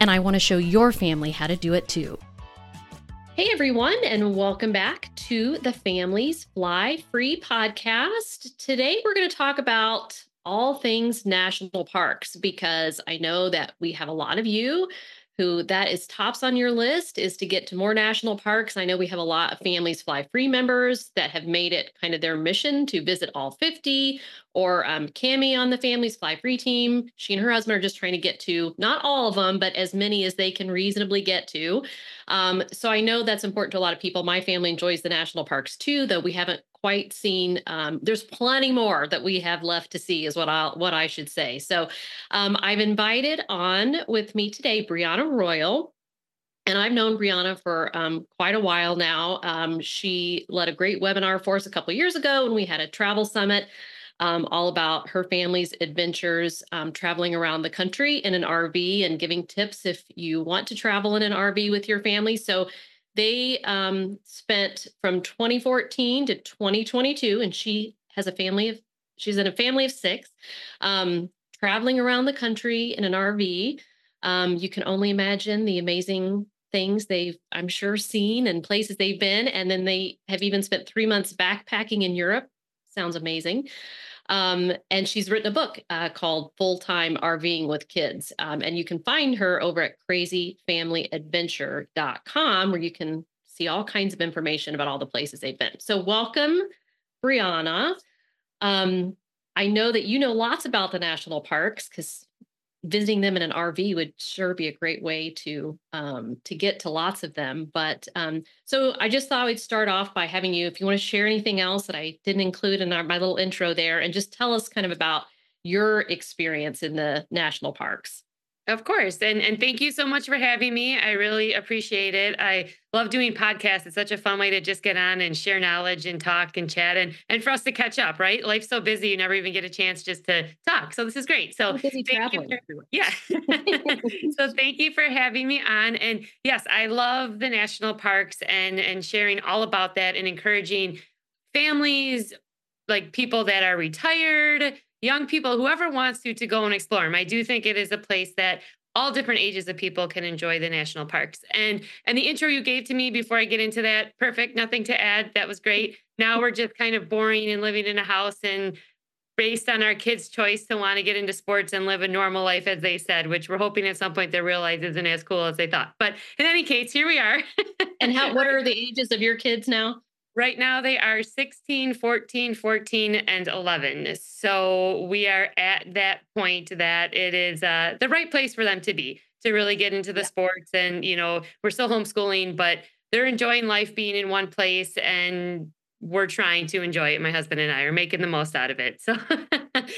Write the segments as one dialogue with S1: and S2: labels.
S1: and I want to show your family how to do it too. Hey everyone, and welcome back to the Families Fly Free podcast. Today we're going to talk about all things national parks because I know that we have a lot of you who that is tops on your list is to get to more national parks. I know we have a lot of Families Fly Free members that have made it kind of their mission to visit all 50 or um, Cami on the Families Fly Free team. She and her husband are just trying to get to not all of them, but as many as they can reasonably get to. Um, so I know that's important to a lot of people. My family enjoys the national parks too, though we haven't quite seen. Um, there's plenty more that we have left to see, is what I what I should say. So um, I've invited on with me today Bryanna Royal. And I've known Bryanna for um, quite a while now. Um, she led a great webinar for us a couple years ago when we had a travel summit um, all about her family's adventures um, traveling around the country in an RV and giving tips if you want to travel in an RV with your family. So they um, spent from 2014 to 2022, and she has a family of, she's in a family of six, um, traveling around the country in an RV. Um, you can only imagine the amazing things they've, I'm sure, seen and places they've been. And then they have even spent three months backpacking in Europe. Sounds amazing. Um, and she's written a book uh, called Full Time RVing with Kids. Um, and you can find her over at crazyfamilyadventure.com, where you can see all kinds of information about all the places they've been. So, welcome, Bryanna. Um, I know that you know lots about the national parks because visiting them in an RV would sure be a great way to um, to get to lots of them. But um, so I just thought we'd start off by having you, if you want to share anything else that I didn't include in our, my little intro there, and just tell us kind of about your experience in the national parks.
S2: Of course. And and thank you so much for having me. I really appreciate it. I love doing podcasts. It's such a fun way to just get on and share knowledge and talk and chat and and for us to catch up, right? Life's so busy you never even get a chance just to talk. So this is great. So
S1: busy traveling.
S2: For, yeah. so thank you for having me on. And yes, I love the national parks and and sharing all about that and encouraging families like people that are retired young people, whoever wants to, to go and explore them. I do think it is a place that all different ages of people can enjoy the national parks. And and the intro you gave to me before I get into that, perfect, nothing to add. That was great. Now we're just kind of boring and living in a house and based on our kids' choice to want to get into sports and live a normal life, as they said, which we're hoping at some point they realize isn't as cool as they thought. But in any case, here we are.
S1: and how what are the ages of your kids now?
S2: Right now, they are 16, 14, 14, and 11. So we are at that point that it is uh, the right place for them to be to really get into the yeah. sports. And, you know, we're still homeschooling, but they're enjoying life being in one place and we're trying to enjoy it. My husband and I are making the most out of it. So,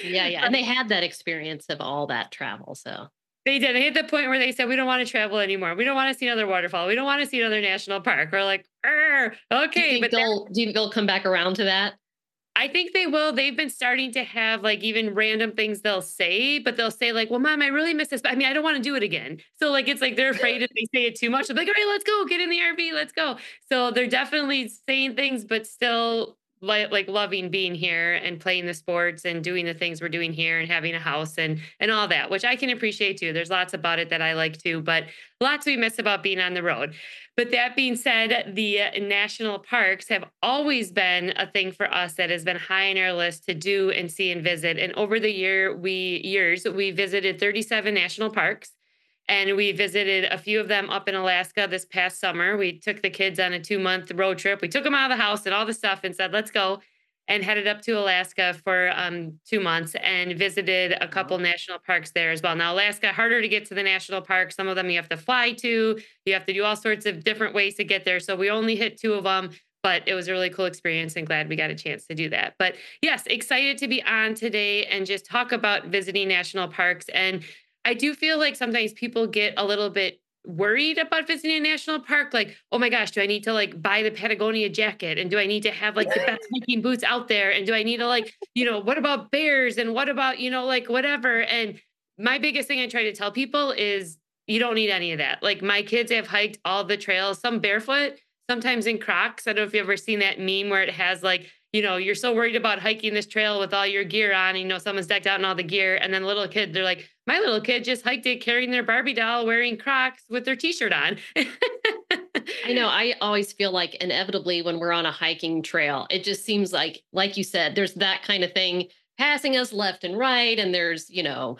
S1: yeah, yeah. And they had that experience of all that travel. So,
S2: they did. They hit the point where they said, "We don't want to travel anymore. We don't want to see another waterfall. We don't want to see another national park." We're like, "Okay."
S1: but they'll do you think they'll come back around to that?
S2: I think they will. They've been starting to have like even random things they'll say, but they'll say like, "Well, mom, I really miss this, but I mean, I don't want to do it again." So like, it's like they're afraid if they say it too much. They're like, "All right, let's go, get in the RV, let's go." So they're definitely saying things, but still like, loving being here and playing the sports and doing the things we're doing here and having a house and and all that which i can appreciate too. There's lots about it that i like too but lots we miss about being on the road. But that being said the uh, national parks have always been a thing for us that has been high on our list to do and see and visit. And over the year we years we visited 37 national parks and we visited a few of them up in Alaska this past summer. We took the kids on a two month road trip. We took them out of the house and all the stuff and said, let's go. And headed up to Alaska for um, two months and visited a couple national parks there as well. Now, Alaska, harder to get to the national parks. Some of them you have to fly to, you have to do all sorts of different ways to get there. So we only hit two of them but it was a really cool experience and glad we got a chance to do that. But yes, excited to be on today and just talk about visiting national parks and I do feel like sometimes people get a little bit worried about visiting a national park, like, oh my gosh, do I need to like buy the Patagonia jacket? And do I need to have like the best hiking boots out there? And do I need to like, you know, what about bears? And what about, you know, like whatever? And my biggest thing I try to tell people is you don't need any of that. Like my kids have hiked all the trails, some barefoot, sometimes in Crocs. I don't know if you've ever seen that meme where it has like, you know, you're so worried about hiking this trail with all your gear on, you know, someone's decked out in all the gear. And then little kid, they're like, my little kid just hiked it carrying their Barbie doll, wearing Crocs with their t-shirt on.
S1: I know. I always feel like inevitably when we're on a hiking trail, it just seems like, like you said, there's that kind of thing passing us left and right. And there's, you know,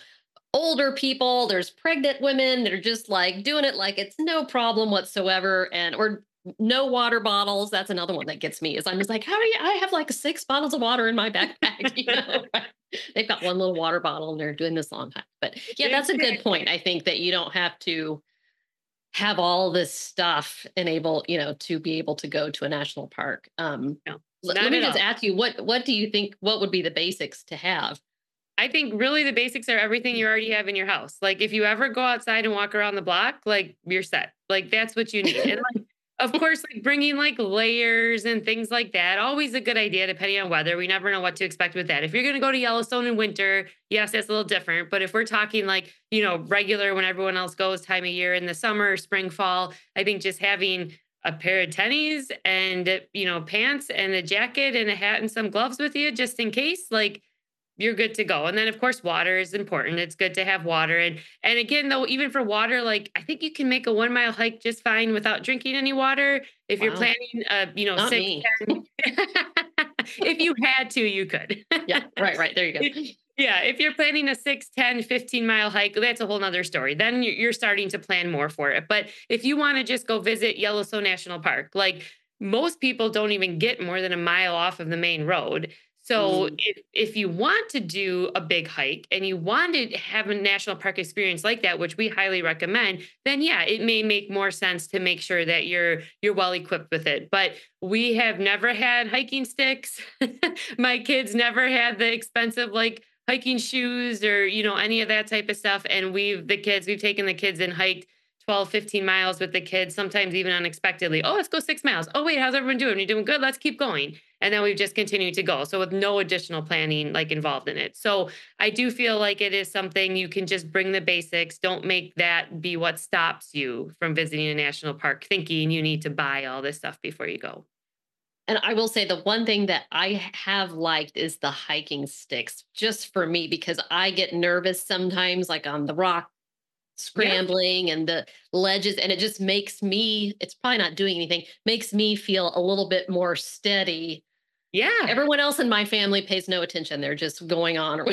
S1: older people, there's pregnant women that are just like doing it like it's no problem whatsoever. And or no water bottles. That's another one that gets me is I'm just like, how do you I have like six bottles of water in my backpack? You know? They've got one little water bottle and they're doing this long time. But yeah, that's a good point. I think that you don't have to have all this stuff enable, you know, to be able to go to a national park. Um no, let, let me just all. ask you what what do you think what would be the basics to have
S2: I think really the basics are everything you already have in your house. Like if you ever go outside and walk around the block, like you're set. Like that's what you need. And like of course, like bringing like layers and things like that, always a good idea depending on weather. We never know what to expect with that. If you're going to go to Yellowstone in winter, yes, that's a little different. But if we're talking like, you know, regular when everyone else goes time of year in the summer, spring, fall, I think just having a pair of tennies and, you know, pants and a jacket and a hat and some gloves with you just in case, like, you're good to go. And then of course water is important. It's good to have water. And and again though, even for water, like I think you can make a one mile hike just fine without drinking any water. If wow. you're planning uh, you know, Not six, if you had to, you could.
S1: yeah, right, right. There you go.
S2: Yeah, if you're planning a 6, 10, 15 mile hike, that's a whole nother story. Then you're starting to plan more for it. But if you want to just go visit Yellowstone National Park, like most people don't even get more than a mile off of the main road. So mm. if, if you want to do a big hike and you want to have a national park experience like that, which we highly recommend, then yeah, it may make more sense to make sure that you're you're well equipped with it. But we have never had hiking sticks. My kids never had the expensive like hiking shoes or you know any of that type of stuff. And we've the kids, we've taken the kids and hiked 12, 15 miles with the kids, sometimes even unexpectedly. Oh, let's go six miles. Oh, wait, how's everyone doing? You're doing good. Let's keep going. And then we've just continued to go. So with no additional planning like involved in it. So I do feel like it is something you can just bring the basics. Don't make that be what stops you from visiting a national park, thinking you need to buy all this stuff before you go.
S1: And I will say the one thing that I have liked is the hiking sticks, just for me, because I get nervous sometimes, like on the rock scrambling yeah. and the ledges and it just makes me it's probably not doing anything makes me feel a little bit more steady
S2: yeah
S1: everyone else in my family pays no attention they're just going on or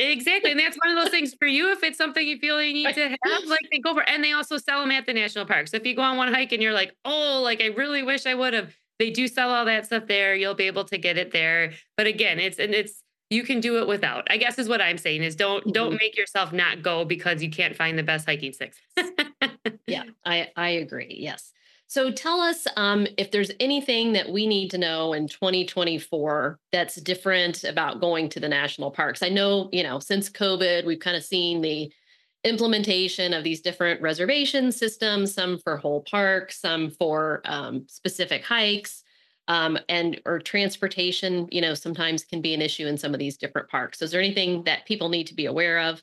S2: Exactly. And that's one of those things for you. If it's something you feel you need to have, like they go for, and they also sell them at the national park. So if you go on one hike and you're like, oh, like I really wish I would have, they do sell all that stuff there. You'll be able to get it there. But again, it's, and it's, you can do it without. I guess is what I'm saying is don't mm-hmm. don't make yourself not go because you can't find the best hiking sticks.
S1: yeah, I I agree. Yes. So tell us um, if there's anything that we need to know in 2024 that's different about going to the national parks. I know, you know, since COVID, we've kind of seen the implementation of these different reservation systems, some for whole parks, some for um, specific hikes um, and or transportation you know sometimes can be an issue in some of these different parks is there anything that people need to be aware of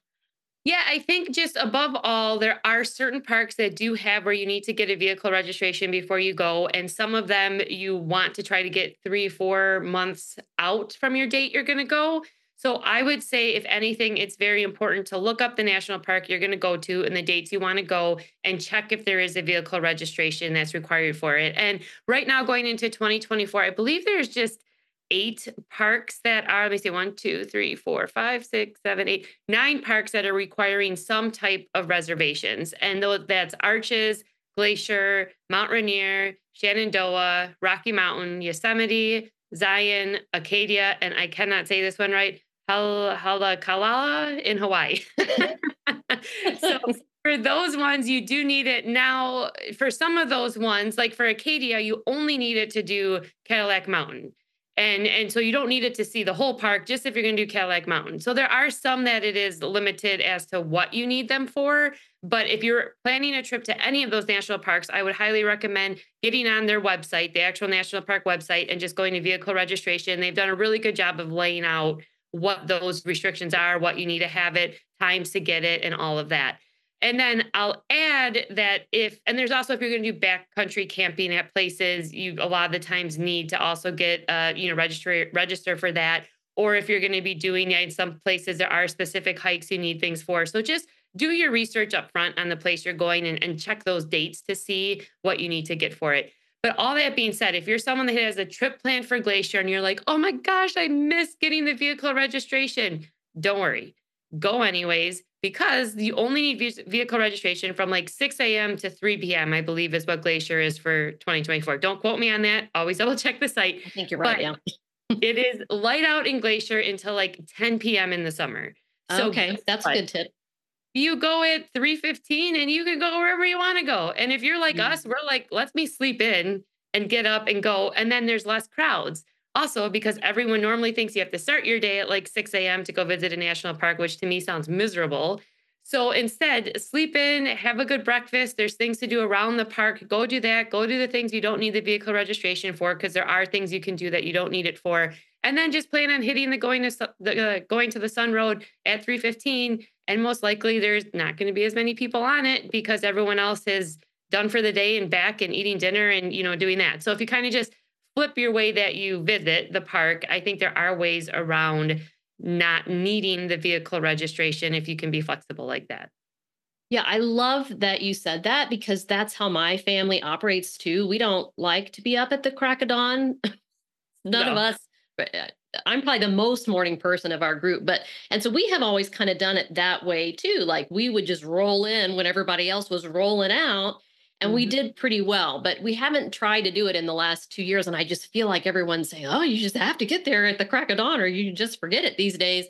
S2: yeah, I think just above all, there are certain parks that do have where you need to get a vehicle registration before you go. And some of them you want to try to get three, four months out from your date you're going to go. So I would say, if anything, it's very important to look up the national park you're going to go to and the dates you want to go and check if there is a vehicle registration that's required for it. And right now, going into 2024, I believe there's just eight parks that are, let me see, one, two, three, four, five, six, seven, eight, nine parks that are requiring some type of reservations. And though that's Arches, Glacier, Mount Rainier, Shenandoah, Rocky Mountain, Yosemite, Zion, Acadia, and I cannot say this one right, Hal- Haleakala in Hawaii. so for those ones, you do need it now. For some of those ones, like for Acadia, you only need it to do Cadillac Mountain. And, and so you don't need it to see the whole park, just if you're going to do Cadillac Mountain. So there are some that it is limited as to what you need them for. But if you're planning a trip to any of those national parks, I would highly recommend getting on their website, the actual national park website, and just going to vehicle registration. They've done a really good job of laying out what those restrictions are, what you need to have it, times to get it, and all of that. And then I'll add that if, and there's also if you're going to do backcountry camping at places, you a lot of the times need to also get, uh, you know, register register for that. Or if you're going to be doing in some places there are specific hikes you need things for. So just do your research up front on the place you're going and, and check those dates to see what you need to get for it. But all that being said, if you're someone that has a trip planned for Glacier and you're like, oh my gosh, I miss getting the vehicle registration, don't worry, go anyways because you only need vehicle registration from like 6 a.m. to 3 p.m. I believe is what Glacier is for 2024. Don't quote me on that. Always double check the site.
S1: I think you're right. But
S2: yeah. it is light out in Glacier until like 10 p.m. in the summer.
S1: So okay, that's a good tip.
S2: You go at 3:15 and you can go wherever you want to go. And if you're like mm-hmm. us, we're like, let me sleep in and get up and go. And then there's less crowds. Also, because everyone normally thinks you have to start your day at like 6 a.m. to go visit a national park, which to me sounds miserable. So instead, sleep in, have a good breakfast. There's things to do around the park. Go do that. Go do the things you don't need the vehicle registration for, because there are things you can do that you don't need it for. And then just plan on hitting the going to the uh, going to the Sun Road at 3:15. And most likely, there's not going to be as many people on it because everyone else is done for the day and back and eating dinner and you know doing that. So if you kind of just flip your way that you visit the park, I think there are ways around not needing the vehicle registration if you can be flexible like that.
S1: Yeah, I love that you said that because that's how my family operates too. We don't like to be up at the crack of dawn. None no. of us. Uh, I'm probably the most morning person of our group, but and so we have always kind of done it that way too. Like we would just roll in when everybody else was rolling out and mm-hmm. we did pretty well but we haven't tried to do it in the last two years and i just feel like everyone's saying oh you just have to get there at the crack of dawn or you just forget it these days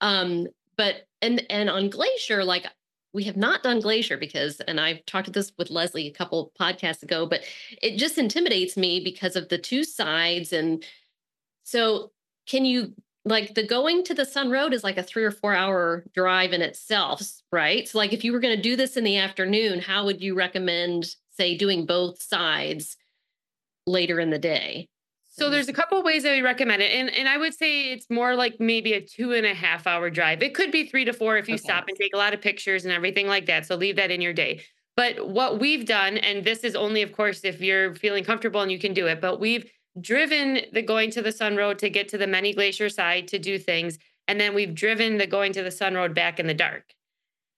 S1: um but and and on glacier like we have not done glacier because and i've talked to this with leslie a couple podcasts ago but it just intimidates me because of the two sides and so can you like the going to the sun road is like a three or four hour drive in itself right so like if you were going to do this in the afternoon how would you recommend say doing both sides later in the day
S2: so there's a couple of ways that we recommend it. And, and I would say it's more like maybe a two and a half hour drive. It could be three to four if you okay. stop and take a lot of pictures and everything like that. So leave that in your day. But what we've done, and this is only, of course, if you're feeling comfortable and you can do it, but we've driven the going to the Sun Road to get to the Many Glacier side to do things. And then we've driven the going to the Sun Road back in the dark.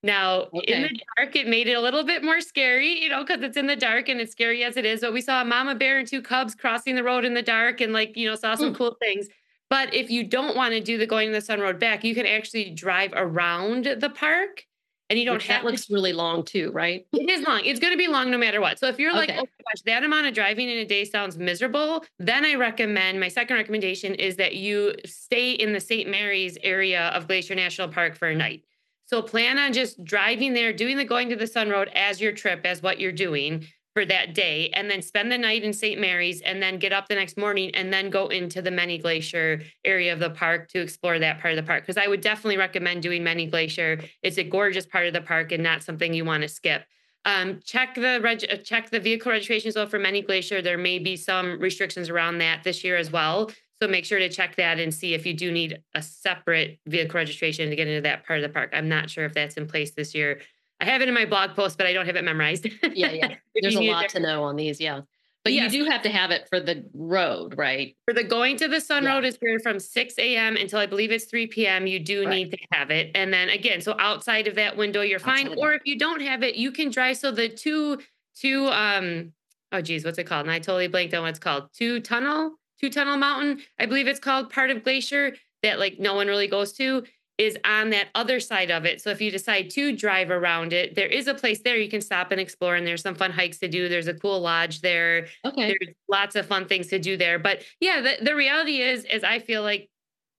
S2: Now, okay. in the dark, it made it a little bit more scary, you know, because it's in the dark and it's scary as it is. But we saw a mama bear and two cubs crossing the road in the dark and, like, you know, saw some mm. cool things. But if you don't want to do the going to the Sun Road back, you can actually drive around the park and you don't
S1: Which
S2: have
S1: that looks really long too, right?
S2: It is long. It's going to be long no matter what. So if you're like, okay. oh gosh, that amount of driving in a day sounds miserable, then I recommend my second recommendation is that you stay in the St. Mary's area of Glacier National Park for a night. So plan on just driving there, doing the going to the Sun Road as your trip, as what you're doing for that day and then spend the night in St. Mary's and then get up the next morning and then go into the Many Glacier area of the park to explore that part of the park. Because I would definitely recommend doing Many Glacier. It's a gorgeous part of the park and not something you want to skip. Um, check the reg- uh, check the vehicle registration as well for Many Glacier. There may be some restrictions around that this year as well. So make sure to check that and see if you do need a separate vehicle registration to get into that part of the park. I'm not sure if that's in place this year. I have it in my blog post, but I don't have it memorized.
S1: yeah, yeah. There's a lot to know on these. Yeah. But yes. you do have to have it for the road, right?
S2: For the going to the Sun yeah. Road is from 6 a.m. until I believe it's 3 p.m. You do right. need to have it. And then again, so outside of that window, you're outside fine. Or if you don't have it, you can drive. So the two, two, um, oh geez, what's it called? And I totally blanked on what it's called. Two tunnel, two tunnel mountain. I believe it's called part of Glacier that like no one really goes to is on that other side of it. So if you decide to drive around it, there is a place there you can stop and explore, and there's some fun hikes to do. There's a cool lodge there. Okay. There's lots of fun things to do there. But yeah, the, the reality is, is I feel like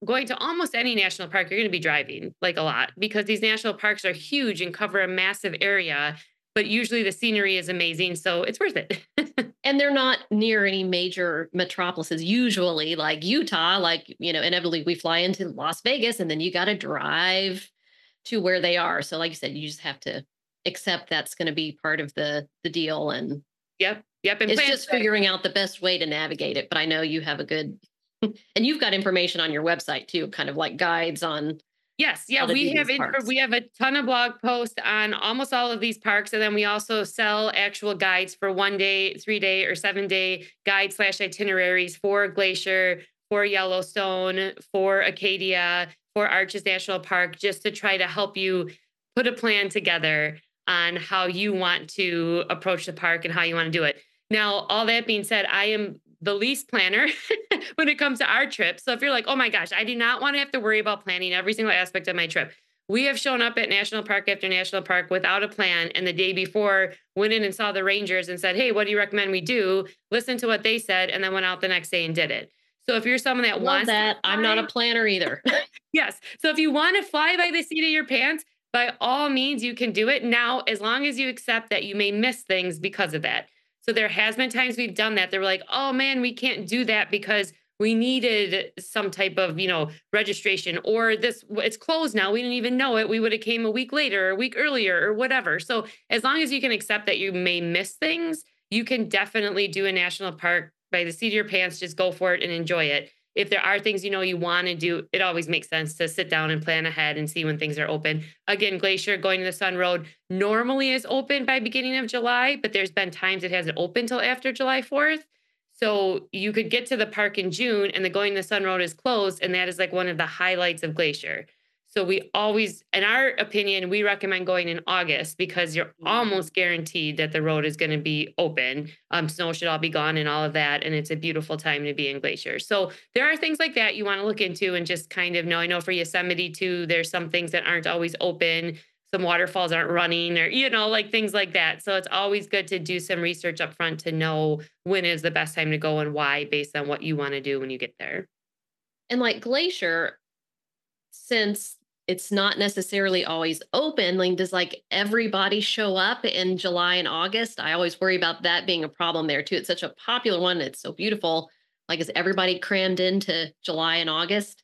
S2: going to almost any national park, you're going to be driving like a lot because these national parks are huge and cover a massive area. But usually the scenery is amazing, so it's worth it.
S1: and they're not near any major metropolises usually like utah like you know inevitably we fly into las vegas and then you got to drive to where they are so like you said you just have to accept that's going to be part of the the deal and
S2: yep yep
S1: and it's just figuring out the best way to navigate it but i know you have a good and you've got information on your website too kind of like guides on
S2: Yes, yeah, we have we have a ton of blog posts on almost all of these parks, and then we also sell actual guides for one day, three day, or seven day guide slash itineraries for Glacier, for Yellowstone, for Acadia, for Arches National Park, just to try to help you put a plan together on how you want to approach the park and how you want to do it. Now, all that being said, I am the least planner when it comes to our trip. So if you're like, oh my gosh, I do not want to have to worry about planning every single aspect of my trip. We have shown up at National Park after National Park without a plan. And the day before, went in and saw the Rangers and said, hey, what do you recommend we do? Listen to what they said, and then went out the next day and did it. So if you're someone that
S1: Love
S2: wants
S1: that, I'm not a planner either.
S2: yes. So if you want to fly by the seat of your pants, by all means, you can do it now, as long as you accept that you may miss things because of that. So there has been times we've done that. They were like, oh man, we can't do that because we needed some type of, you know, registration or this it's closed now. We didn't even know it. We would have came a week later, or a week earlier, or whatever. So as long as you can accept that you may miss things, you can definitely do a national park by the seat of your pants. Just go for it and enjoy it if there are things you know you want to do, it always makes sense to sit down and plan ahead and see when things are open. Again, Glacier going to the Sun Road normally is open by beginning of July, but there's been times it hasn't opened till after July 4th. So you could get to the park in June and the going to the Sun Road is closed. And that is like one of the highlights of Glacier. So we always, in our opinion, we recommend going in August because you're mm-hmm. almost guaranteed that the road is going to be open. Um, snow should all be gone and all of that, and it's a beautiful time to be in Glacier. So there are things like that you want to look into and just kind of know. I know for Yosemite too, there's some things that aren't always open. Some waterfalls aren't running, or you know, like things like that. So it's always good to do some research up front to know when is the best time to go and why, based on what you want to do when you get there.
S1: And like Glacier, since it's not necessarily always open. Like, does like everybody show up in July and August? I always worry about that being a problem there too. It's such a popular one. It's so beautiful. Like, is everybody crammed into July and August?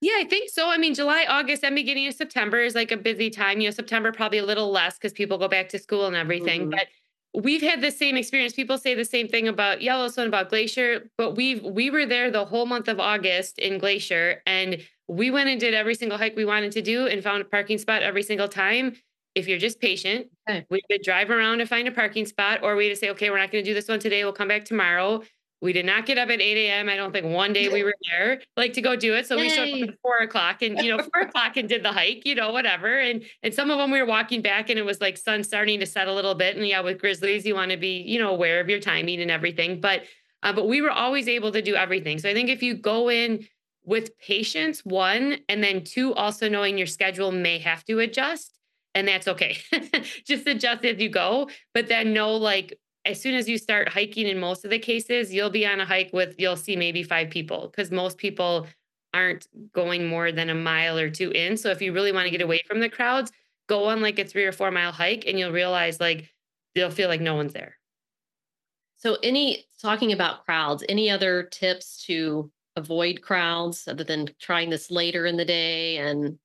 S2: Yeah, I think so. I mean, July, August, and beginning of September is like a busy time. You know, September probably a little less because people go back to school and everything. Mm-hmm. But we've had the same experience. People say the same thing about Yellowstone, about Glacier, but we've we were there the whole month of August in Glacier, and we went and did every single hike we wanted to do and found a parking spot every single time. If you're just patient, okay. we could drive around to find a parking spot, or we to say, okay, we're not going to do this one today. We'll come back tomorrow. We did not get up at 8 a.m. I don't think one day we were there like to go do it. So Yay. we showed up at four o'clock and you know, four o'clock and did the hike, you know, whatever. And and some of them we were walking back and it was like sun starting to set a little bit. And yeah, with grizzlies, you want to be, you know, aware of your timing and everything. But uh, but we were always able to do everything. So I think if you go in with patience, one, and then two, also knowing your schedule may have to adjust, and that's okay. Just adjust as you go, but then know like as soon as you start hiking in most of the cases, you'll be on a hike with you'll see maybe five people because most people aren't going more than a mile or two in. So if you really want to get away from the crowds, go on like a three or four mile hike and you'll realize like you'll feel like no one's there.
S1: So any talking about crowds, any other tips to avoid crowds other than trying this later in the day and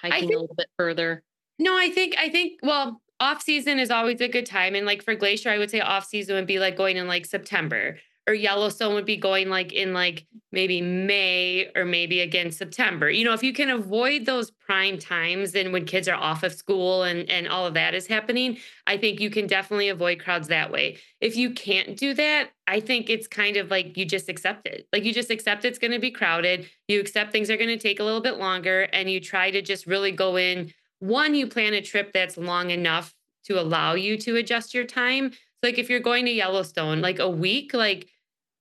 S1: hiking think, a little bit further?
S2: No, I think I think well, off season is always a good time. And like for Glacier, I would say off season would be like going in like September or Yellowstone would be going like in like maybe May or maybe again September. You know, if you can avoid those prime times and when kids are off of school and and all of that is happening, I think you can definitely avoid crowds that way. If you can't do that, I think it's kind of like you just accept it. Like you just accept it's going to be crowded. You accept things are going to take a little bit longer and you try to just really go in one you plan a trip that's long enough to allow you to adjust your time. So like if you're going to Yellowstone like a week, like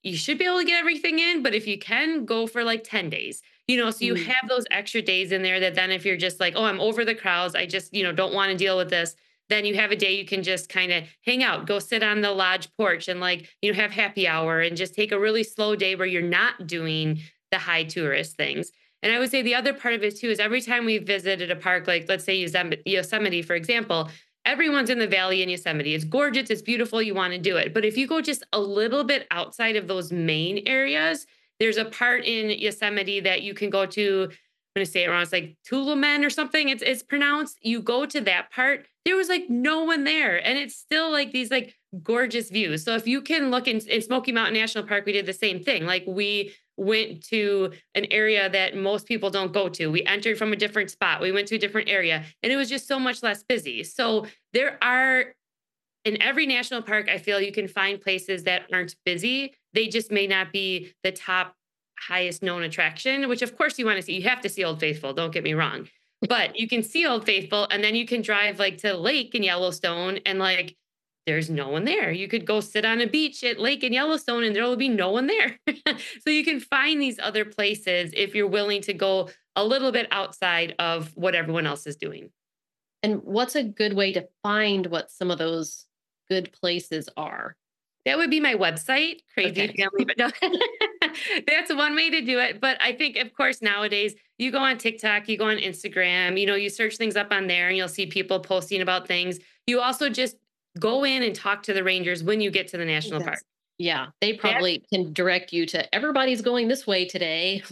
S2: you should be able to get everything in, but if you can, go for like 10 days. You know, so you mm. have those extra days in there that then if you're just like, oh, I'm over the crowds, I just, you know, don't want to deal with this, then you have a day you can just kind of hang out, go sit on the lodge porch and like, you know, have happy hour and just take a really slow day where you're not doing the high tourist things. And I would say the other part of it too is every time we visited a park, like let's say Yosemite, for example, everyone's in the valley in Yosemite. It's gorgeous, it's beautiful, you want to do it. But if you go just a little bit outside of those main areas, there's a part in Yosemite that you can go to. I'm gonna say it wrong. It's like Tulumen or something. It's it's pronounced. You go to that part. There was like no one there, and it's still like these like gorgeous views. So if you can look in, in Smoky Mountain National Park, we did the same thing. Like we went to an area that most people don't go to. We entered from a different spot. We went to a different area and it was just so much less busy. So there are in every national park, I feel you can find places that aren't busy. They just may not be the top highest known attraction, which of course you want to see. You have to see Old Faithful, don't get me wrong. But you can see Old Faithful and then you can drive like to lake in Yellowstone and like there's no one there. You could go sit on a beach at Lake in Yellowstone and there will be no one there. so you can find these other places if you're willing to go a little bit outside of what everyone else is doing.
S1: And what's a good way to find what some of those good places are?
S2: That would be my website, Crazy okay. Family. But no, that's one way to do it. But I think, of course, nowadays you go on TikTok, you go on Instagram, you know, you search things up on there and you'll see people posting about things. You also just go in and talk to the rangers when you get to the national yes. park.
S1: Yeah, they probably can direct you to everybody's going this way today.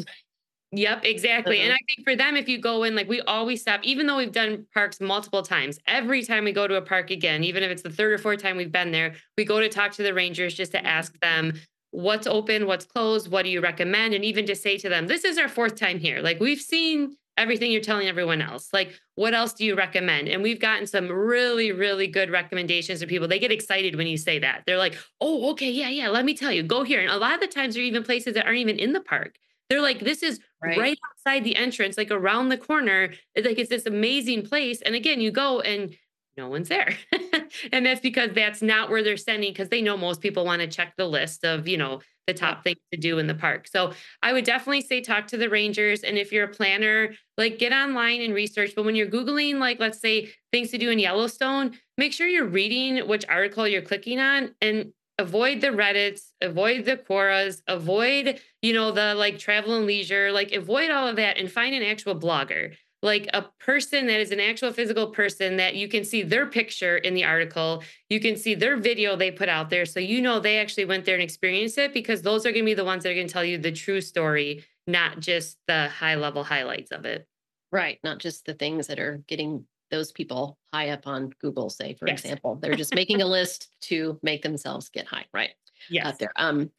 S2: Yep, exactly. Uh-huh. And I think for them, if you go in, like we always stop, even though we've done parks multiple times, every time we go to a park again, even if it's the third or fourth time we've been there, we go to talk to the rangers just to mm-hmm. ask them what's open, what's closed, what do you recommend? And even to say to them, this is our fourth time here. Like we've seen everything you're telling everyone else. Like, what else do you recommend? And we've gotten some really, really good recommendations from people. They get excited when you say that. They're like, oh, okay, yeah, yeah, let me tell you, go here. And a lot of the times, there are even places that aren't even in the park. They're like, this is right. right outside the entrance, like around the corner. It's like it's this amazing place. And again, you go and no one's there. and that's because that's not where they're sending because they know most people want to check the list of, you know, the top thing to do in the park. So I would definitely say talk to the rangers. And if you're a planner, like get online and research. But when you're Googling, like let's say things to do in Yellowstone, make sure you're reading which article you're clicking on and avoid the Reddits, avoid the Quoras, avoid, you know, the like travel and leisure, like avoid all of that and find an actual blogger like a person that is an actual physical person that you can see their picture in the article. You can see their video they put out there. So you know they actually went there and experienced it because those are going to be the ones that are going to tell you the true story, not just the high level highlights of it.
S1: Right. Not just the things that are getting those people high up on Google, say, for yes. example. They're just making a list to make themselves get high, right?
S2: Yes.
S1: Out there. Um,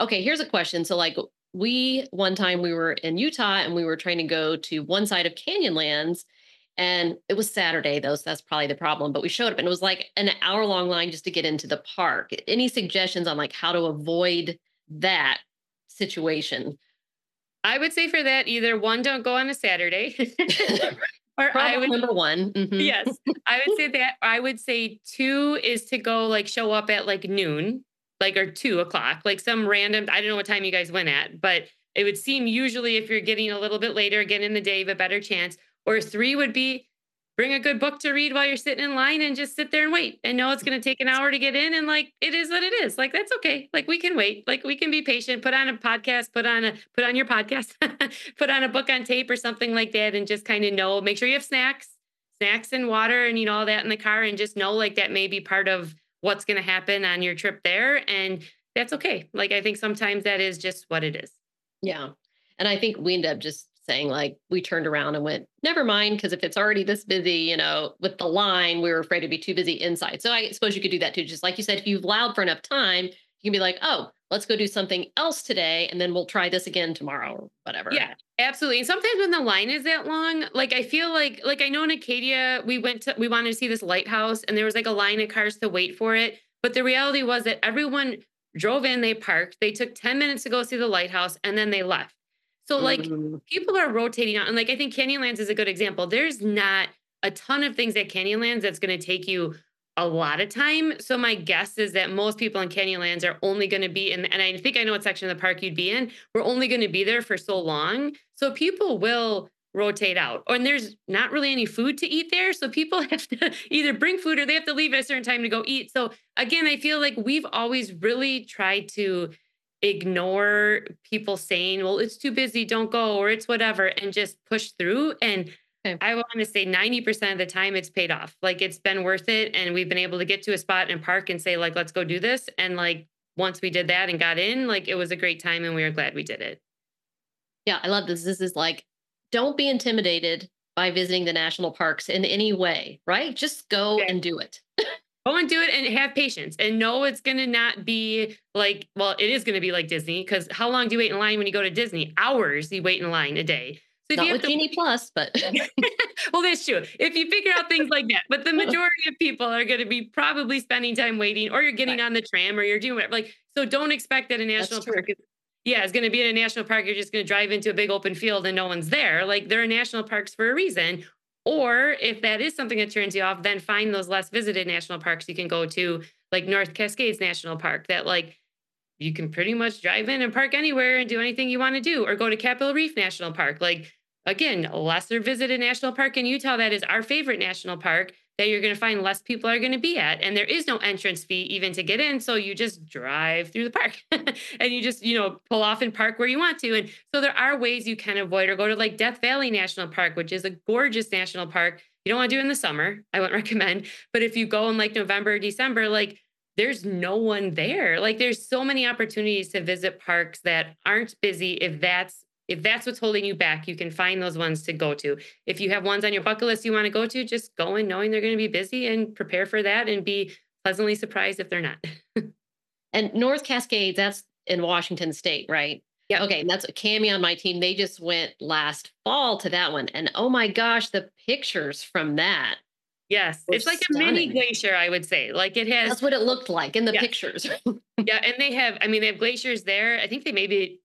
S1: okay, here's a question. So, like, we one time we were in Utah and we were trying to go to one side of Canyonlands and it was Saturday though, so that's probably the problem. But we showed up and it was like an hour long line just to get into the park. Any suggestions on like how to avoid that situation?
S2: I would say for that, either one, don't go on a Saturday.
S1: or Problem I would number one.
S2: Mm-hmm. Yes. I would say that I would say two is to go like show up at like noon like or two o'clock, like some random, I don't know what time you guys went at, but it would seem usually if you're getting a little bit later, again in the day, have a better chance. Or three would be bring a good book to read while you're sitting in line and just sit there and wait. And know it's going to take an hour to get in and like it is what it is. Like that's okay. Like we can wait. Like we can be patient. Put on a podcast put on a put on your podcast put on a book on tape or something like that and just kind of know. Make sure you have snacks snacks and water and you know all that in the car and just know like that may be part of what's going to happen on your trip there. And that's okay. Like, I think sometimes that is just what it is.
S1: Yeah. And I think we end up just saying, like, we turned around and went, never mind, because if it's already this busy, you know, with the line, we were afraid to be too busy inside. So I suppose you could do that too. Just like you said, if you've allowed for enough time, you can be like, oh, let's go do something else today and then we'll try this again tomorrow or whatever.
S2: Yeah, absolutely. And sometimes when the line is that long, like I feel like like I know in Acadia, we went to we wanted to see this lighthouse and there was like a line of cars to wait for it. But the reality was that everyone drove in, they parked, they took 10 minutes to go see the lighthouse, and then they left. So like mm-hmm. people are rotating out. And like I think Canyonlands is a good example. There's not a ton of things at Canyonlands that's going to take you a lot of time. So my guess is that most people in Canyonlands are only going to be in, and I think I know what section of the park you'd be in. We're only going to be there for so long. So people will rotate out. And there's not really any food to eat there. So people have to either bring food or they have to leave at a certain time to go eat. So again, I feel like we've always really tried to ignore people saying, well, it's too busy, don't go, or it's whatever, and just push through. And Okay. I want to say 90% of the time it's paid off. Like it's been worth it. And we've been able to get to a spot and park and say, like, let's go do this. And like once we did that and got in, like it was a great time and we were glad we did it.
S1: Yeah, I love this. This is like, don't be intimidated by visiting the national parks in any way, right? Just go okay. and do it.
S2: go and do it and have patience and know it's going to not be like, well, it is going to be like Disney because how long do you wait in line when you go to Disney? Hours you wait in line a day.
S1: So Not with Genie Plus, but
S2: well, that's true. If you figure out things like that, but the majority of people are going to be probably spending time waiting, or you're getting right. on the tram, or you're doing whatever. Like, so don't expect that a national park is yeah, it's going to be in a national park. You're just going to drive into a big open field and no one's there. Like there are national parks for a reason. Or if that is something that turns you off, then find those less visited national parks you can go to, like North Cascades National Park, that like you can pretty much drive in and park anywhere and do anything you want to do, or go to Capitol Reef National Park. Like again, lesser visited national park in Utah that is our favorite national park that you're going to find less people are going to be at and there is no entrance fee even to get in so you just drive through the park and you just you know pull off and park where you want to and so there are ways you can avoid or go to like death valley national park which is a gorgeous national park. You don't want to do in the summer i wouldn't recommend but if you go in like november or december like there's no one there. Like there's so many opportunities to visit parks that aren't busy if that's if that's what's holding you back, you can find those ones to go to. If you have ones on your bucket list you want to go to, just go in knowing they're going to be busy and prepare for that and be pleasantly surprised if they're not.
S1: and North Cascades, that's in Washington State, right?
S2: Yeah.
S1: Okay. And that's a Cami on my team. They just went last fall to that one. And oh my gosh, the pictures from that.
S2: Yes. It's like stunning. a mini glacier, I would say. Like it has.
S1: That's what it looked like in the pictures.
S2: yeah. And they have, I mean, they have glaciers there. I think they maybe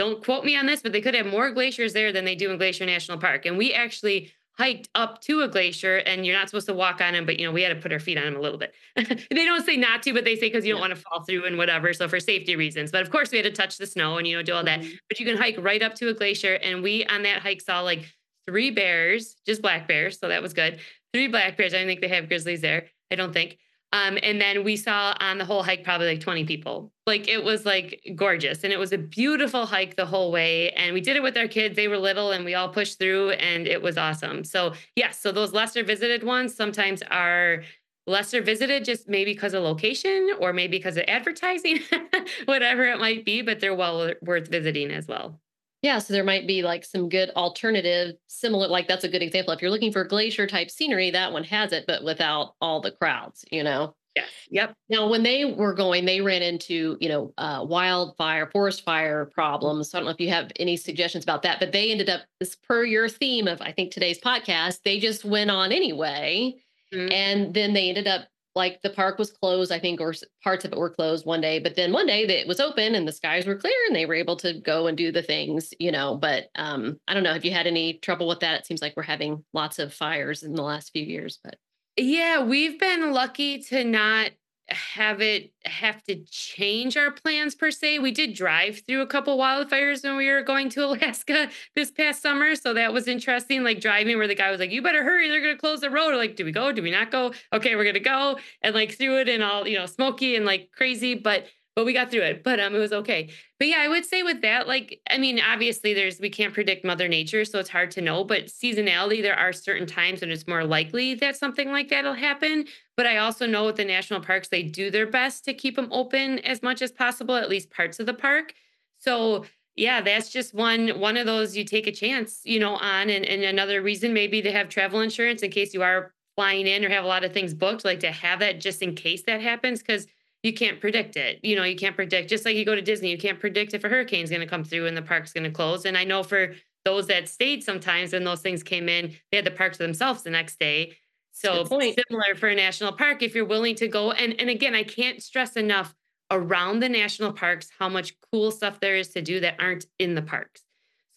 S2: don't quote me on this, but they could have more glaciers there than they do in Glacier National Park. And we actually hiked up to a glacier and you're not supposed to walk on them, but you know, we had to put our feet on them a little bit. they don't say not to, but they say because you don't want to fall through and whatever. So for safety reasons. But of course we had to touch the snow and you know, do all that. Mm-hmm. But you can hike right up to a glacier. And we on that hike saw like three bears, just black bears. So that was good. Three black bears. I don't think they have grizzlies there. I don't think. Um, and then we saw on the whole hike probably like 20 people. Like it was like gorgeous. And it was a beautiful hike the whole way. And we did it with our kids. They were little and we all pushed through and it was awesome. So, yes, so those lesser visited ones sometimes are lesser visited just maybe because of location or maybe because of advertising, whatever it might be, but they're well worth visiting as well.
S1: Yeah, so there might be like some good alternative, similar, like that's a good example. If you're looking for glacier type scenery, that one has it, but without all the crowds, you know?
S2: Yes. Yep.
S1: Now, when they were going, they ran into, you know, uh, wildfire, forest fire problems. So I don't know if you have any suggestions about that, but they ended up, this per your theme of, I think, today's podcast, they just went on anyway. Mm-hmm. And then they ended up like the park was closed, I think, or parts of it were closed one day, but then one day it was open and the skies were clear and they were able to go and do the things, you know. But um, I don't know. Have you had any trouble with that? It seems like we're having lots of fires in the last few years, but
S2: yeah, we've been lucky to not have it have to change our plans per se. We did drive through a couple wildfires when we were going to Alaska this past summer. So that was interesting. Like driving where the guy was like, you better hurry, they're gonna close the road. Like, do we go? Do we not go? Okay, we're gonna go. And like through it and all, you know, smoky and like crazy. But but we got through it. But um, it was okay. But yeah, I would say with that, like, I mean, obviously, there's we can't predict Mother Nature, so it's hard to know. But seasonality, there are certain times when it's more likely that something like that'll happen. But I also know with the national parks, they do their best to keep them open as much as possible, at least parts of the park. So yeah, that's just one one of those you take a chance, you know, on. And, and another reason maybe to have travel insurance in case you are flying in or have a lot of things booked, like to have that just in case that happens, because you can't predict it. You know, you can't predict, just like you go to Disney, you can't predict if a hurricane's going to come through and the park's going to close. And I know for those that stayed sometimes when those things came in, they had the park to themselves the next day. So similar for a national park, if you're willing to go. And, and again, I can't stress enough around the national parks how much cool stuff there is to do that aren't in the parks.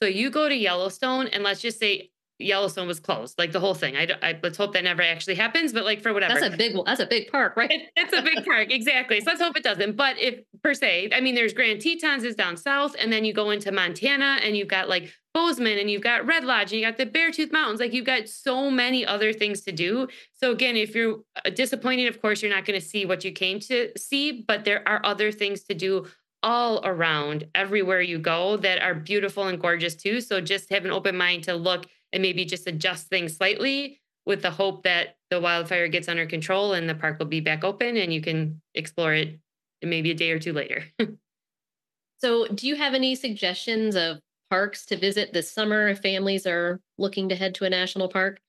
S2: So you go to Yellowstone and let's just say Yellowstone was closed, like the whole thing. I, I let's hope that never actually happens, but like for whatever.
S1: That's a big that's a big park, right? It,
S2: it's a big park, exactly. So let's hope it doesn't. But if per se, I mean, there's Grand Tetons is down south, and then you go into Montana, and you've got like Bozeman, and you've got Red Lodge, and you got the Beartooth Mountains. Like you've got so many other things to do. So again, if you're uh, disappointed, of course, you're not going to see what you came to see, but there are other things to do all around everywhere you go that are beautiful and gorgeous too. So just have an open mind to look and maybe just adjust things slightly with the hope that the wildfire gets under control and the park will be back open and you can explore it maybe a day or two later.
S1: so, do you have any suggestions of parks to visit this summer if families are looking to head to a national park?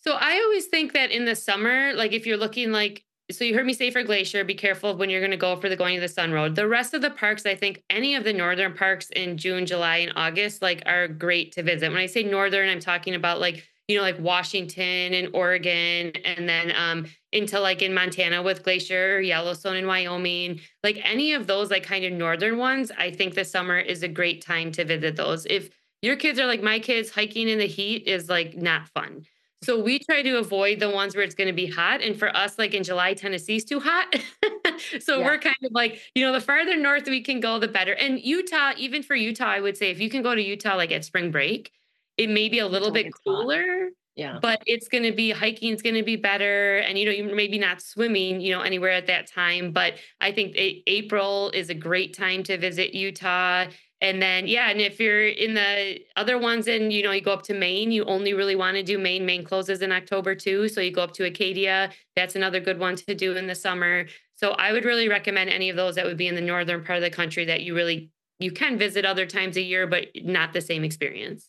S2: So, I always think that in the summer, like if you're looking like so you heard me say for Glacier, be careful when you're going to go for the going to the sun road. The rest of the parks, I think any of the northern parks in June, July, and August, like are great to visit. When I say northern, I'm talking about like you know, like Washington and Oregon, and then um, into like in Montana with Glacier, Yellowstone and Wyoming, like any of those like kind of northern ones, I think the summer is a great time to visit those. If your kids are like my kids, hiking in the heat is like not fun. So we try to avoid the ones where it's going to be hot. And for us, like in July, Tennessee's too hot. so yeah. we're kind of like, you know, the farther north we can go, the better. And Utah, even for Utah, I would say if you can go to Utah like at spring break, it may be a little bit cooler.
S1: Yeah.
S2: But it's going to be hiking is going to be better. And, you know, you maybe not swimming, you know, anywhere at that time. But I think April is a great time to visit Utah. And then, yeah, and if you're in the other ones and, you know, you go up to Maine, you only really want to do Maine. Maine closes in October too. So you go up to Acadia. That's another good one to do in the summer. So I would really recommend any of those that would be in the northern part of the country that you really, you can visit other times a year, but not the same experience.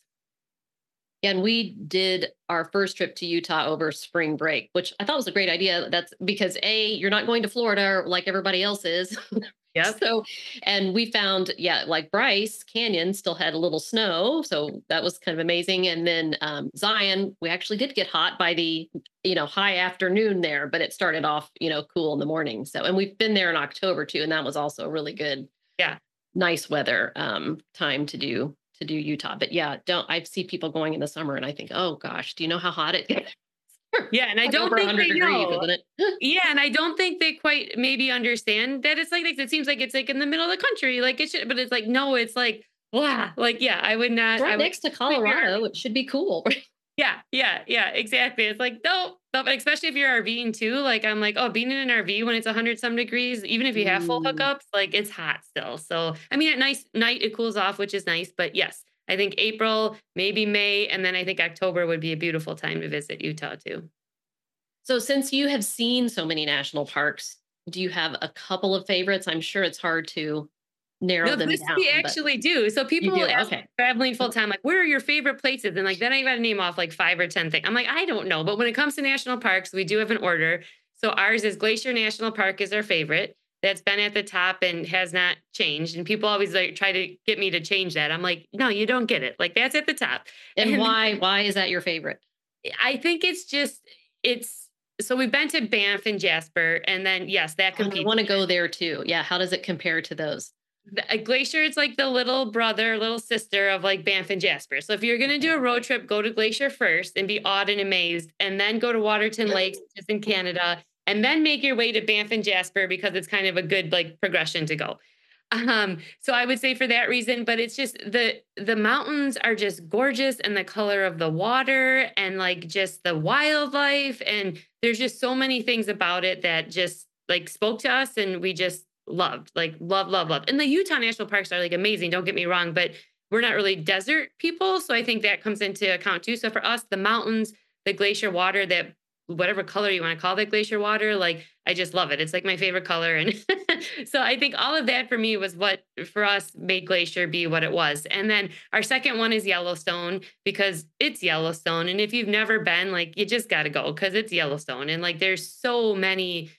S1: And we did our first trip to Utah over spring break, which I thought was a great idea. That's because A, you're not going to Florida like everybody else is.
S2: Yeah.
S1: so, and we found, yeah, like Bryce Canyon still had a little snow. So that was kind of amazing. And then um, Zion, we actually did get hot by the, you know, high afternoon there, but it started off, you know, cool in the morning. So, and we've been there in October too. And that was also a really good.
S2: Yeah.
S1: Nice weather um, time to do to do Utah. But yeah, don't I see people going in the summer and I think, oh gosh, do you know how hot it gets?
S2: Yeah, and I don't think they degrees, know. yeah, and I don't think they quite maybe understand that it's like this. It seems like it's like in the middle of the country, like it should, but it's like no, it's like wow, like yeah, I would not.
S1: right next to Colorado, it should be cool.
S2: yeah, yeah, yeah, exactly. It's like no, no, but especially if you're RVing too. Like I'm like, oh, being in an RV when it's 100 some degrees, even if you have full mm. hookups, like it's hot still. So I mean, at nice night it cools off, which is nice. But yes, I think April, maybe May, and then I think October would be a beautiful time to visit Utah too.
S1: So, since you have seen so many national parks, do you have a couple of favorites? I'm sure it's hard to narrow no, them
S2: this
S1: down.
S2: We actually do. So people do? ask okay. traveling full time, like, where are your favorite places? And like, then I got to name off like five or 10 things. I'm like, I don't know. But when it comes to national parks, we do have an order. So ours is Glacier National Park is our favorite that's been at the top and has not changed. And people always like try to get me to change that. I'm like, no, you don't get it. Like that's at the top.
S1: And, and why? Why is that your favorite?
S2: I think it's just it's so we've been to Banff and Jasper, and then yes, that oh, competes.
S1: I want to go there too. Yeah, how does it compare to those?
S2: The, uh, Glacier is like the little brother, little sister of like Banff and Jasper. So if you're going to do a road trip, go to Glacier first and be awed and amazed, and then go to Waterton Lakes, which is in Canada, and then make your way to Banff and Jasper because it's kind of a good like progression to go. Um, so I would say for that reason, but it's just the the mountains are just gorgeous and the color of the water and like just the wildlife and there's just so many things about it that just like spoke to us and we just loved, like love, love, love. And the Utah National Parks are like amazing, don't get me wrong, but we're not really desert people, so I think that comes into account too. So for us, the mountains, the glacier water that whatever color you want to call that glacier water like i just love it it's like my favorite color and so i think all of that for me was what for us made glacier be what it was and then our second one is yellowstone because it's yellowstone and if you've never been like you just got to go because it's yellowstone and like there's so many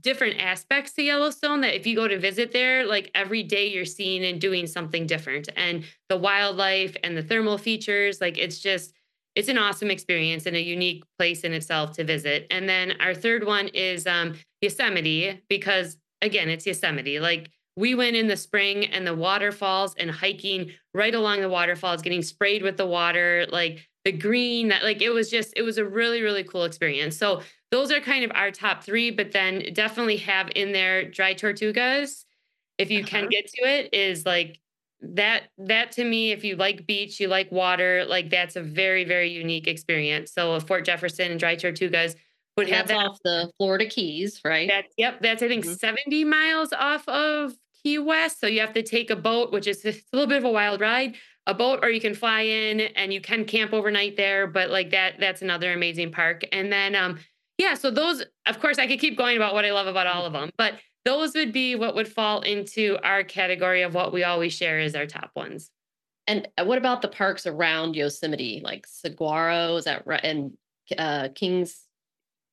S2: different aspects to Yellowstone that if you go to visit there, like every day you're seeing and doing something different. And the wildlife and the thermal features, like it's just it's an awesome experience and a unique place in itself to visit. And then our third one is um, Yosemite because again, it's Yosemite. Like we went in the spring and the waterfalls and hiking right along the waterfalls, getting sprayed with the water, like the green that like it was just it was a really really cool experience. So those are kind of our top 3, but then definitely have in there dry tortugas if you uh-huh. can get to it is like that that to me if you like beach you like water like that's a very very unique experience so fort jefferson and dry tortugas would have
S1: that off the florida keys right
S2: that, yep that's i think mm-hmm. 70 miles off of key west so you have to take a boat which is a little bit of a wild ride a boat or you can fly in and you can camp overnight there. But like that, that's another amazing park. And then, um, yeah, so those, of course, I could keep going about what I love about all of them, but those would be what would fall into our category of what we always share as our top ones.
S1: And uh, what about the parks around Yosemite, like Saguaro? Is that right? And uh, Kings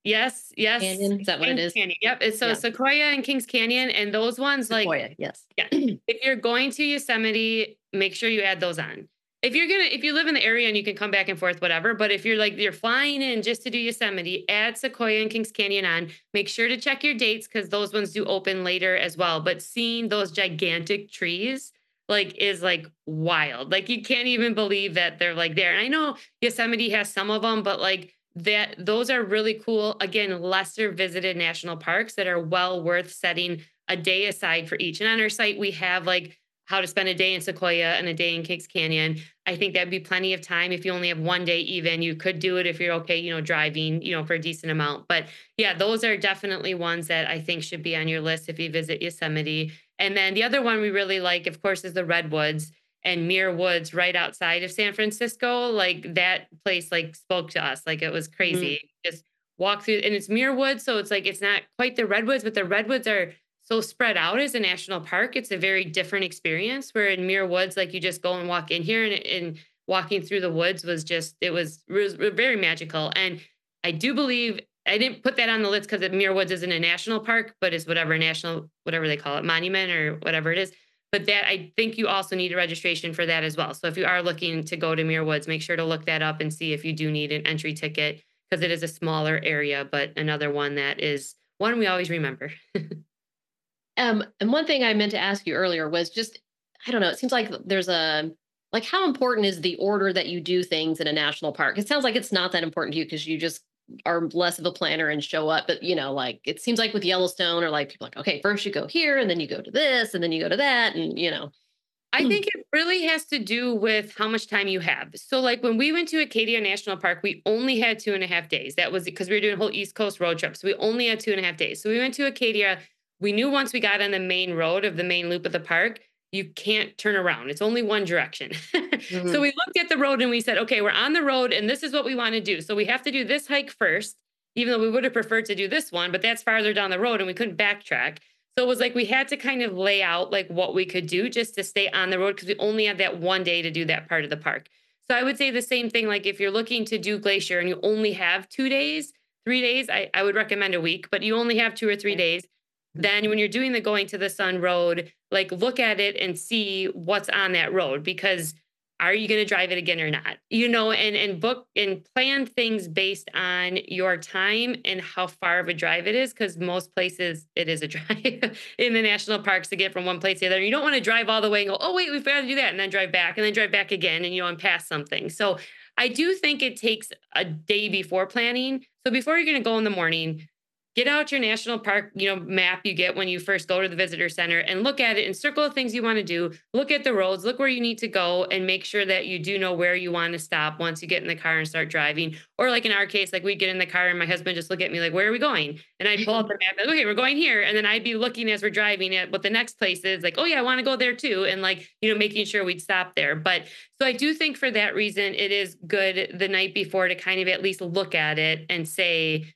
S2: Yes, yes.
S1: Canyon, is that what
S2: Kings
S1: it is?
S2: Canyon. Yep. It's so
S1: Yeah.
S2: Sequoia and Kings Canyon, and those ones like
S1: Sequoia, yes.
S2: Yeah. if you're going to Yosemite, make sure you add those on. If you're gonna, if you live in the area and you can come back and forth, whatever. But if you're like you're flying in just to do Yosemite, add Sequoia and Kings Canyon on. Make sure to check your dates because those ones do open later as well. But seeing those gigantic trees like is like wild. Like you can't even believe that they're like there. And I know Yosemite has some of them, but like that those are really cool. Again, lesser visited national parks that are well worth setting a day aside for each. And on our site, we have like how to spend a day in Sequoia and a day in Kings Canyon. I think that'd be plenty of time. If you only have one day, even you could do it if you're okay, you know, driving, you know, for a decent amount. But yeah, those are definitely ones that I think should be on your list if you visit Yosemite. And then the other one we really like, of course, is the Redwoods and Muir Woods right outside of San Francisco. Like that place like spoke to us. Like it was mm-hmm. crazy. Just walk through and it's Muir Woods. So it's like it's not quite the redwoods, but the redwoods are so spread out as a national park. It's a very different experience. Where in Muir Woods, like you just go and walk in here and, and walking through the woods was just it was, it was very magical. And I do believe I didn't put that on the list because Muir Woods isn't a national park, but it's whatever national, whatever they call it, monument or whatever it is. But that I think you also need a registration for that as well. So if you are looking to go to Muir Woods, make sure to look that up and see if you do need an entry ticket because it is a smaller area, but another one that is one we always remember.
S1: Um, and one thing I meant to ask you earlier was just, I don't know, it seems like there's a, like, how important is the order that you do things in a national park? It sounds like it's not that important to you because you just are less of a planner and show up. But, you know, like, it seems like with Yellowstone or like people like, okay, first you go here and then you go to this and then you go to that. And, you know,
S2: I think it really has to do with how much time you have. So, like when we went to Acadia National Park, we only had two and a half days. That was because we were doing a whole East Coast road trip. So, we only had two and a half days. So, we went to Acadia. We knew once we got on the main road of the main loop of the park, you can't turn around. It's only one direction.
S1: Mhm.
S2: So, we looked at the road and we said, okay, we're on the road and this is what we want to do. So, we have to do this hike first, even though we would have preferred to do this one, but that's farther down the road and we couldn't backtrack. So it was like we had to kind of lay out like what we could do just to stay on the road because we only had that one day to do that part of the park. So I would say the same thing. Like if you're looking to do Glacier and you only have two days, three days, I, I would recommend a week, but you only have two or three days. Then when you're doing the going to the sun road, like look at it and see what's on that road because are you going to drive it again or not? You know and and book and plan things based on your time and how far of a drive it is because most places it is a drive in the national parks to get from one place to the other. You don't want to drive all the way and go oh wait we've got to do that and then drive back and then drive back again and you know and pass something. So i do think it takes a day before planning. So before you're going to go in the morning get out your national park you know map you get when you first go to the visitor center and look at it and circle the things you want to do. Look at the roads look where you need to go and make sure that you do know where you want to stop once you get in the car and start driving. Or like in our case like we get in the car and my husband just look at me like where are we going? And i pull up the map and okay we're going here. And then i'd be looking as we're driving at what the next place is like oh yeah i want to go there too. And like you know making sure we'd stop there. But so i do think for that reason it is good the night before to kind of at least look at it and say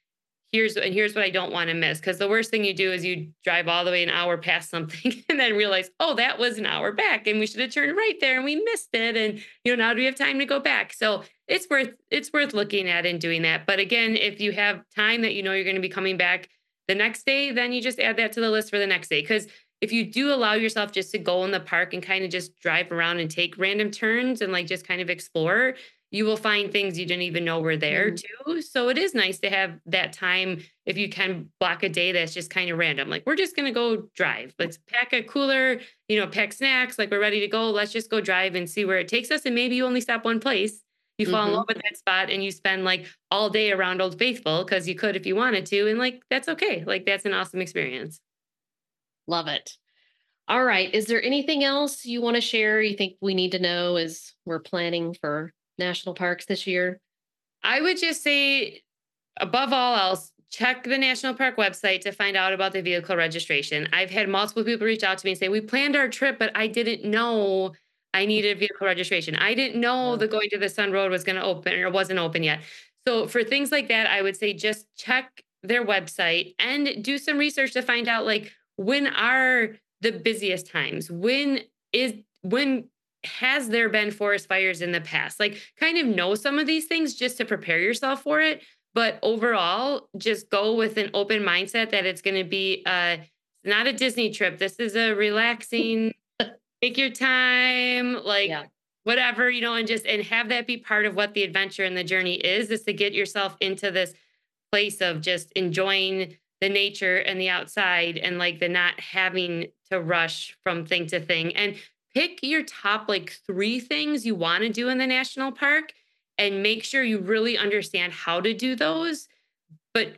S2: here's and here's what I don't want to miss. Because the worst thing you do is you drive all the way an hour past something and then realize, oh, that was an hour back, and we should have turned right there and we missed it. And you know, now do we have time to go back? So it's worth it's worth looking at and doing that. But again, if you have time that you know you're going to be coming back the next day, then you just add that to the list for the next day. Because if you do allow yourself just to go in the park and kind of just drive around and take random turns and like just kind of explore, you will find things you didn't even know were there too. So it is nice to have that time if you can block a day that's just kind of random. Like we're just gonna go drive. Let's pack a cooler, you know, pack snacks, like we're ready to go. Let's just go drive and see where it takes us. And maybe you only stop one place. You fall in
S1: Mhm.
S2: love with that spot and you spend like all day around Old Faithful because you could if you wanted to. And like that's okay. Like that's an awesome experience.
S1: love it. All right. Is there anything else you want to share you think we need to know as we're planning for national parks this year?
S2: I would just say, above all else, check the national park website to find out about the vehicle registration. I've had multiple people reach out to me and say, We planned our trip, but I didn't know I needed vehicle registration. I didn't know the going to the Sun Road was going to open or wasn't open yet. So for things like that, I would say just check their website and do some research to find out like when are the busiest times? When is when has there been forest fires in the past? Like kind of know some of these things just to prepare yourself for it. But overall, just go with an open mindset that it's going to be uh not a Disney trip. This is a relaxing, take your time, like yeah. whatever, you know, and just and have that be part of what the adventure and the journey is, is to get yourself into this place of just enjoying the nature and the outside and like the not having to rush from thing to thing. And pick your top like three things you want to do in the national park and make sure you really understand how to do those. But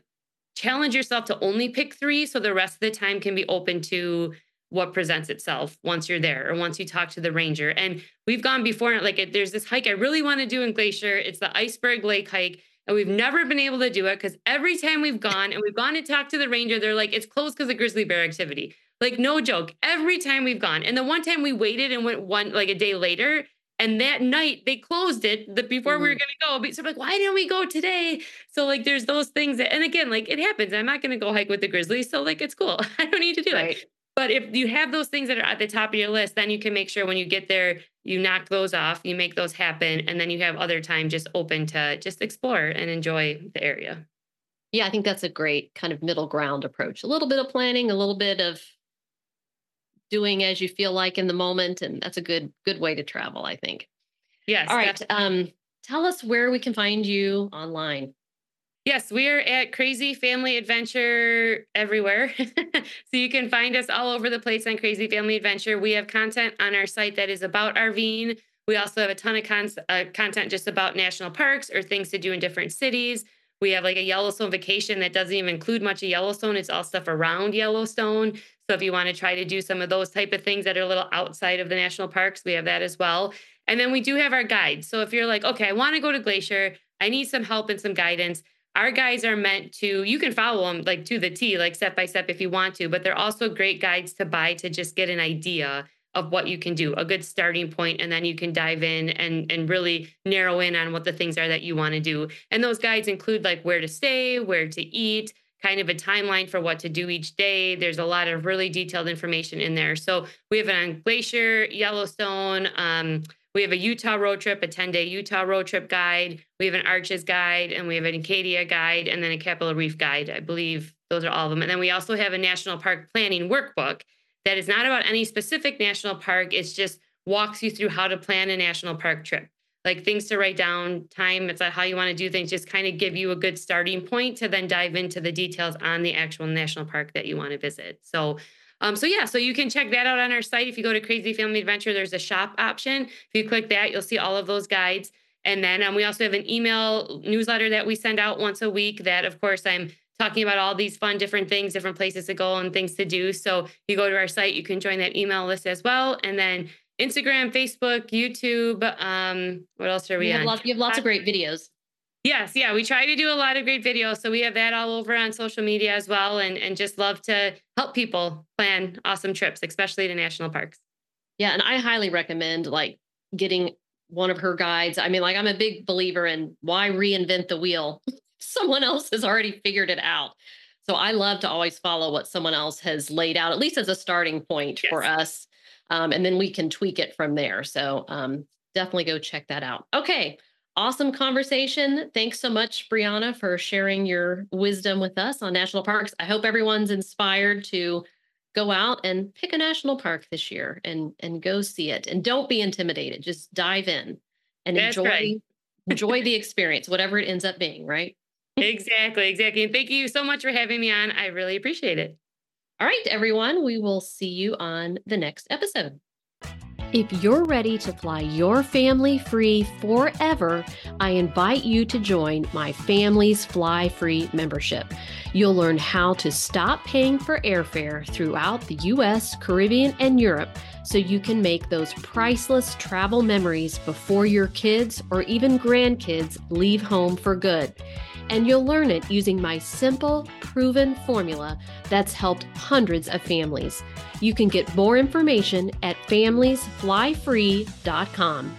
S2: challenge yourself to only pick three so the rest of the time can be open to what presents itself once you're there or once you talk to the ranger. And we've gone before, like there's this hike I really want to do in Glacier. It's the Iceberg Lake hike. And we've never been able to do it because every time we've gone and we've gone to talk to the ranger, they're like, it's closed because of grizzly bear activity. Like, no joke. Every time we've gone. And the one time we waited and went one like a day later, and that night they closed it the, before mm. we were mm-hmm. going to go. So I'm like, why didn't we go today? So like, there's those things that, and again, like it happens. I'm not going to go hike with the grizzlies. So like, it's cool. I don't need to do right. it. But if you have those things that are at the top of your list, then you can make sure when you get there, you knock those off, you make those happen, and then you have other time just open to just explore and enjoy the area.
S1: Yeah, I think that's a great kind of middle ground approach. A little bit of planning, a little bit of doing as you feel like in the moment and that's a good good way to travel i think.
S2: Yes
S1: all right um tell us where we can find you online.
S2: Yes we are at crazy family adventure everywhere. So you can find us all over the place on crazy family adventure. We have content on our site that is about rving we also have a ton of con- uh, content just about national parks or things to do in different cities. We have like a Yellowstone vacation that doesn't even include much of Yellowstone. It's all stuff around Yellowstone. So if you want to try to do some of those type of things that are a little outside of the national parks, we have that as well. And then we do have our guides. So if you're like, okay, I want to go to Glacier, I need some help and some guidance. Our guides are meant to, you can follow them like to the T, like step by step if you want to, but they're also great guides to buy to just get an idea of what you can do, a good starting point, and then you can dive in and and really narrow in on what the things are that you want to do. And those guides include like where to stay, where to eat, kind of a timeline for what to do each day. There's a lot of really detailed information in there. So we have it on Glacier, Yellowstone. Um, we have a Utah road trip, a 10 day Utah road trip guide. We have an Arches guide, and we have an Acadia guide, and then a Capitol Reef guide. I believe those are all of them. And then we also have a national park planning workbook that is not about any specific national park. It's just walks you through how to plan a national park trip, like things to write down, time. It's like how you want to do things. Just kind of give you a good starting point to then dive into the details on the actual national park that you want to visit. So. Um, so yeah, so you can check that out on our site. If you go to Crazy Family Adventure, there's a shop option. If you click that, you'll see all of those guides. And then um, we also have an email newsletter that we send out once a week. That, of course, I'm talking about all these fun different things, different places to go and things to do. So you go to our site, you can join that email list as well. And then Instagram, Facebook, YouTube. Um, what else are we
S1: you
S2: on?
S1: Lots, you have lots of great videos.
S2: Yes, yeah, we try to do a lot of great videos. So we have that all over on social media as well, and and just love to help people plan awesome trips, especially to national parks.
S1: Yeah, and I highly recommend like getting one of her guides. I mean, like I'm a big believer in why reinvent the wheel. someone else has already figured it out. So I love to always follow what someone else has laid out, at least as a starting point yes. for us. Um, and then we can tweak it from there. So um, definitely go check that out. Okay. Awesome conversation. Thanks so much, Bryanna, for sharing your wisdom with us on national parks. I hope everyone's inspired to go out and pick a national park this year and and go see it. And don't be intimidated. Just dive in and That's enjoy right. enjoy the experience, whatever it ends up being, right?
S2: exactly, exactly. And thank you so much for having me on. I really appreciate it.
S1: All right, everyone, we will see you on the next episode.
S3: If you're ready to fly your family free forever, I invite you to join my Families Fly Free membership. You'll learn how to stop paying for airfare throughout the US, Caribbean, and Europe so you can make those priceless travel memories before your kids or even grandkids leave home for good.
S1: And you'll learn it using my simple, proven formula that's helped hundreds of families. You can get more information at familiesflyfree.com.